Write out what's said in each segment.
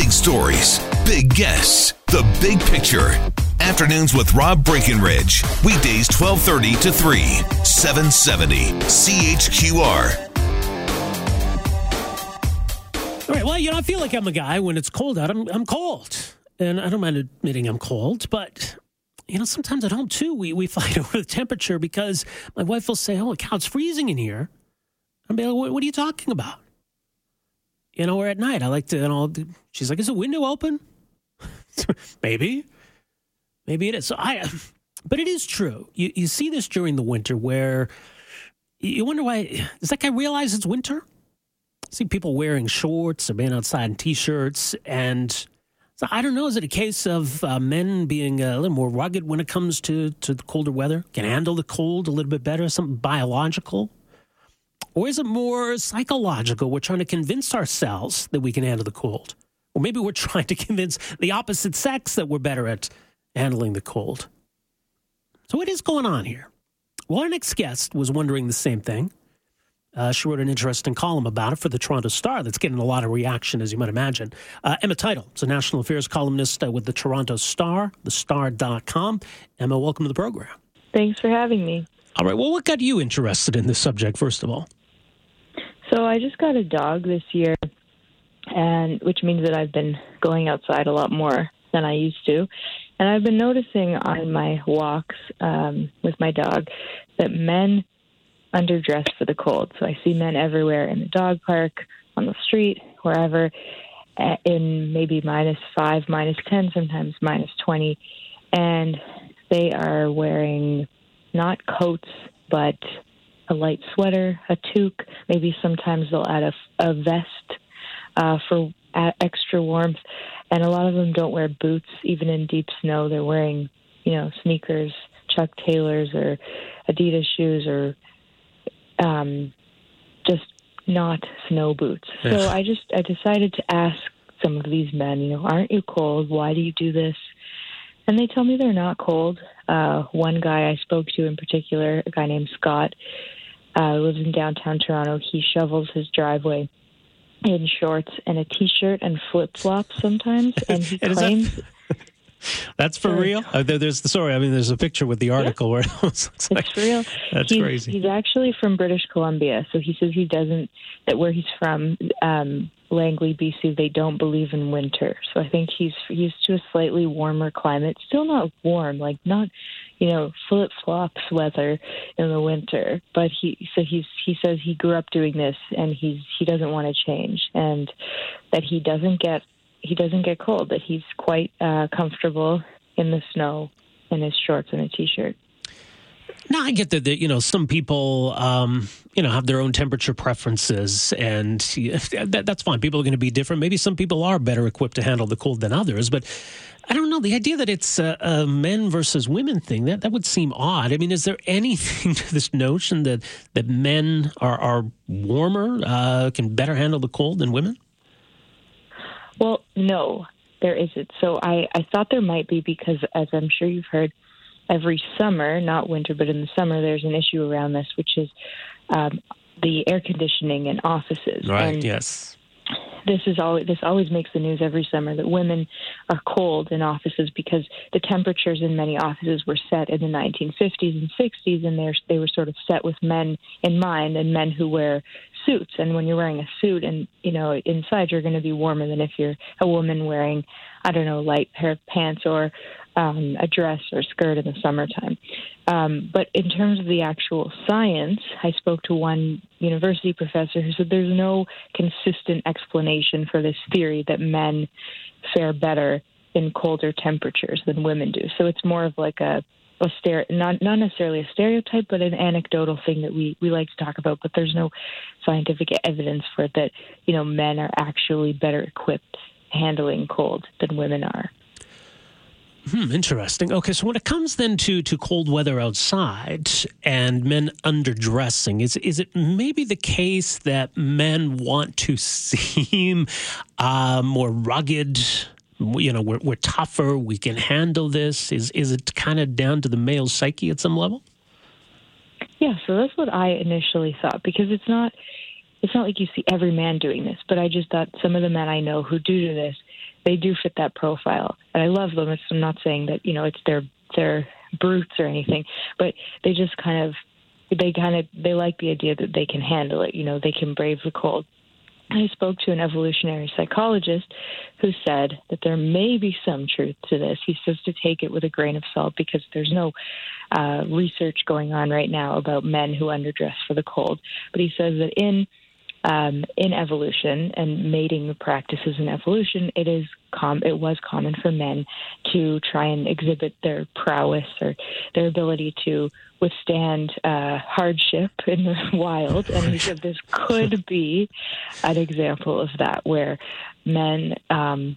Big stories, big guests, the big picture. Afternoons with Rob Breckenridge. Weekdays 1230 to 3, 770 CHQR. All right. Well, you know, I feel like I'm a guy when it's cold out. I'm I'm cold, and I don't mind admitting I'm cold. But you know, sometimes at home too, we we fight over the temperature because my wife will say, "Oh, it's freezing in here." I'll be like, what, "What are you talking about?" You know, or at night, I like to. You know, she's like, "Is the window open?" Maybe, maybe it is. So I, but it is true. You you see this during the winter where you wonder why does that guy realize it's winter? see people wearing shorts or being outside in t-shirts and so i don't know is it a case of uh, men being a little more rugged when it comes to, to the colder weather can handle the cold a little bit better something biological or is it more psychological we're trying to convince ourselves that we can handle the cold or maybe we're trying to convince the opposite sex that we're better at handling the cold so what is going on here well our next guest was wondering the same thing uh, she wrote an interesting column about it for the Toronto Star that's getting a lot of reaction, as you might imagine. Uh, Emma Teitel is a national affairs columnist uh, with the Toronto Star, thestar.com. Emma, welcome to the program. Thanks for having me. All right. Well, what got you interested in this subject, first of all? So I just got a dog this year, and which means that I've been going outside a lot more than I used to. And I've been noticing on my walks um, with my dog that men underdress for the cold. So I see men everywhere in the dog park, on the street, wherever, in maybe minus five, minus 10, sometimes minus 20. And they are wearing not coats, but a light sweater, a toque. Maybe sometimes they'll add a, a vest uh, for extra warmth. And a lot of them don't wear boots, even in deep snow. They're wearing, you know, sneakers, Chuck Taylors, or Adidas shoes, or um, just not snow boots. So I just I decided to ask some of these men, you know, aren't you cold? Why do you do this? And they tell me they're not cold. Uh, one guy I spoke to in particular, a guy named Scott, uh, lives in downtown Toronto. He shovels his driveway in shorts and a t-shirt and flip flops sometimes, and he And that- claims That's for real? Uh, there, there's the story. I mean, there's a picture with the article where it looks like It's real. That's he's, crazy. He's actually from British Columbia, so he says he doesn't. That where he's from, um, Langley, BC, they don't believe in winter. So I think he's used to a slightly warmer climate. Still not warm, like not, you know, flip flops weather in the winter. But he so he's he says he grew up doing this, and he's he doesn't want to change, and that he doesn't get he doesn't get cold. That he's quite uh, comfortable in the snow in his shorts and a t-shirt. No, I get that, that you know some people um, you know have their own temperature preferences, and that, that's fine. People are going to be different. Maybe some people are better equipped to handle the cold than others, but I don't know the idea that it's a, a men versus women thing. That that would seem odd. I mean, is there anything to this notion that that men are are warmer, uh, can better handle the cold than women? Well, no, there isn't. So I, I thought there might be because, as I'm sure you've heard, every summer, not winter, but in the summer, there's an issue around this, which is um, the air conditioning in offices. And yes. this is always this always makes the news every summer that women are cold in offices because the temperatures in many offices were set in the 1950s and 60s, and they're, they were sort of set with men in mind and men who wear suits. And when you're wearing a suit and you know inside, you're going to be warmer than if you're a woman wearing I don't know light pair of pants or um, a dress or skirt in the summertime. Um, but in terms of the actual science, I spoke to one university professor who said there's no consistent explanation for this theory that men fare better in colder temperatures than women do. So it's more of like a a stere- not not necessarily a stereotype, but an anecdotal thing that we we like to talk about. But there's no scientific evidence for it that you know men are actually better equipped handling cold than women are. Hmm, interesting. Okay, so when it comes then to to cold weather outside and men underdressing, is is it maybe the case that men want to seem uh, more rugged? You know, we're we're tougher. We can handle this. Is is it kind of down to the male psyche at some level? Yeah, so that's what I initially thought because it's not it's not like you see every man doing this, but I just thought some of the men I know who do do this they do fit that profile, and I love them. I'm not saying that you know it's their their brutes or anything, but they just kind of they kind of they like the idea that they can handle it. You know, they can brave the cold. I spoke to an evolutionary psychologist who said that there may be some truth to this. He says to take it with a grain of salt because there's no uh, research going on right now about men who underdress for the cold. But he says that in um, in evolution and mating practices in evolution, it is com- it was common for men to try and exhibit their prowess or their ability to withstand uh, hardship in the wild. And this could be an example of that, where men um,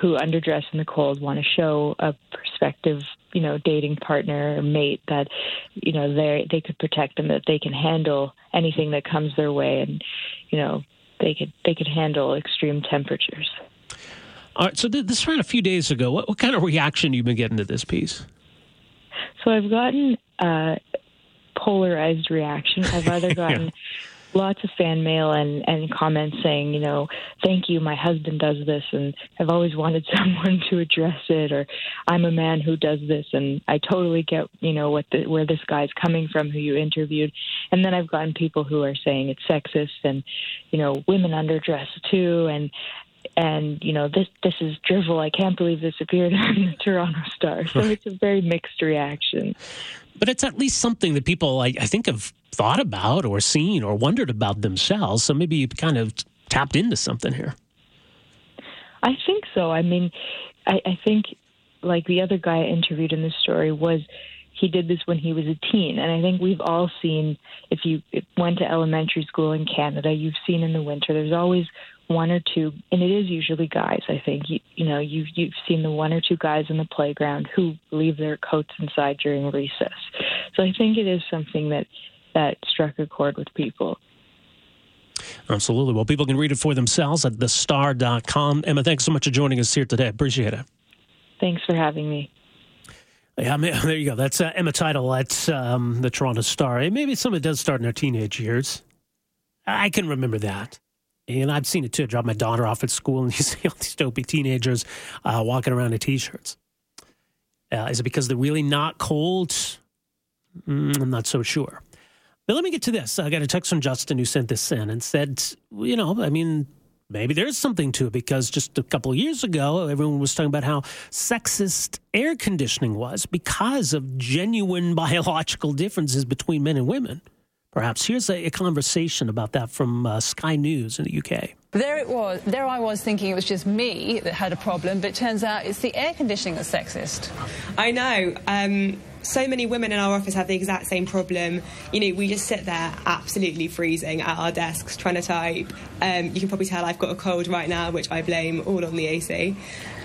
who underdress in the cold want to show a prospective, you know, dating partner or mate that, you know, they they could protect them, that they can handle anything that comes their way, and you know, they could they could handle extreme temperatures. All right. So this ran a few days ago. What, what kind of reaction you been getting to this piece? So I've gotten uh, polarized reaction. I've either gotten lots of fan mail and, and comments saying, you know, thank you, my husband does this, and I've always wanted someone to address it, or I'm a man who does this, and I totally get, you know, what the, where this guy's coming from who you interviewed. And then I've gotten people who are saying it's sexist and, you know, women underdress too, and and you know this this is drivel. I can't believe this appeared on the Toronto Star. So it's a very mixed reaction. But it's at least something that people, I, I think, have thought about or seen or wondered about themselves. So maybe you kind of tapped into something here. I think so. I mean, I, I think like the other guy I interviewed in this story was he did this when he was a teen and i think we've all seen if you went to elementary school in canada you've seen in the winter there's always one or two, and it is usually guys. I think you, you know you've you've seen the one or two guys in the playground who leave their coats inside during recess. So I think it is something that that struck a chord with people. Absolutely. Well, people can read it for themselves at thestar.com. Emma, thanks so much for joining us here today. Appreciate it. Thanks for having me. Yeah, there you go. That's uh, Emma Teitel at um, the Toronto Star. Maybe some of it does start in their teenage years. I can remember that. And I've seen it too. I drop my daughter off at school, and you see all these dopey teenagers uh, walking around in t-shirts. Uh, is it because they're really not cold? Mm, I'm not so sure. But let me get to this. I got a text from Justin who sent this in and said, you know, I mean, maybe there's something to it because just a couple of years ago, everyone was talking about how sexist air conditioning was because of genuine biological differences between men and women perhaps. Here's a, a conversation about that from uh, Sky News in the UK. There it was. There I was thinking it was just me that had a problem, but it turns out it's the air conditioning that's sexist. I know. Um, so many women in our office have the exact same problem. You know, we just sit there absolutely freezing at our desks trying to type. Um, you can probably tell I've got a cold right now, which I blame all on the AC.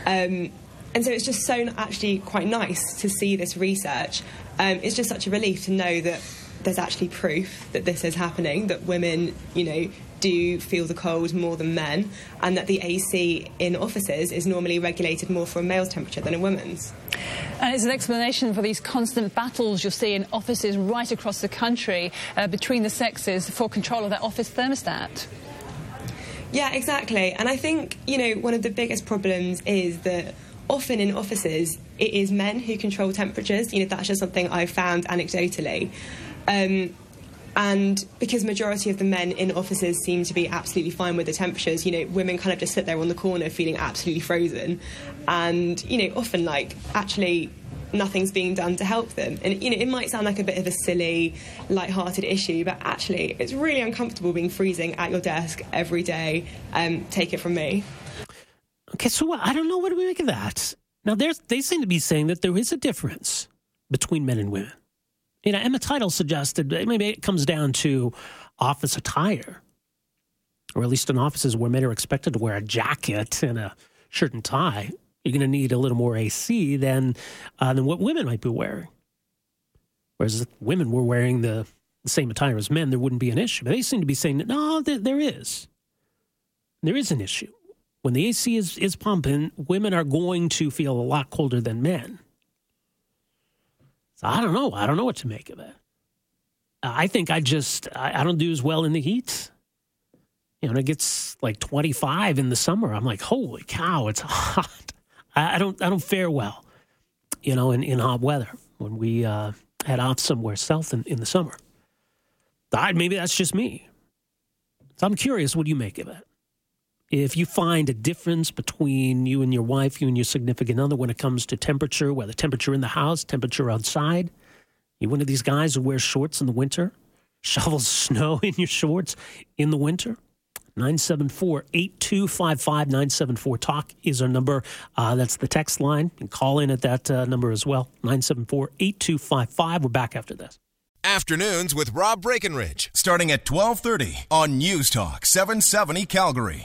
Um, and so it's just so actually quite nice to see this research. Um, it's just such a relief to know that there's actually proof that this is happening, that women, you know, do feel the cold more than men, and that the AC in offices is normally regulated more for a male's temperature than a woman's. And it's an explanation for these constant battles you'll see in offices right across the country uh, between the sexes for control of that office thermostat. Yeah, exactly. And I think, you know, one of the biggest problems is that often in offices it is men who control temperatures. You know, that's just something I've found anecdotally. Um, and because majority of the men in offices seem to be absolutely fine with the temperatures, you know, women kind of just sit there on the corner feeling absolutely frozen, and you know, often like actually nothing's being done to help them. And you know, it might sound like a bit of a silly, light-hearted issue, but actually, it's really uncomfortable being freezing at your desk every day. Um, take it from me. Okay, so I don't know what do we make of that. Now, they seem to be saying that there is a difference between men and women. You know, the title suggested maybe it comes down to office attire, or at least in offices where men are expected to wear a jacket and a shirt and tie. You're going to need a little more AC than uh, than what women might be wearing. Whereas if women were wearing the, the same attire as men, there wouldn't be an issue. But they seem to be saying that no, there, there is. There is an issue. When the AC is, is pumping, women are going to feel a lot colder than men. I don't know. I don't know what to make of that. I think I just I, I don't do as well in the heat. You know, it gets like 25 in the summer. I'm like, holy cow, it's hot. I, I don't I don't fare well, you know, in, in hot weather when we uh, head off somewhere south in, in the summer. I, maybe that's just me. So I'm curious, what do you make of it? If you find a difference between you and your wife, you and your significant other when it comes to temperature, whether temperature in the house, temperature outside, you one of these guys who wears shorts in the winter, shovels snow in your shorts in the winter. 974 8255 974 Talk is our number. Uh, that's the text line. Can call in at that uh, number as well. 974 8255. We're back after this. Afternoons with Rob Breckenridge, starting at 1230 on News Talk 770 Calgary.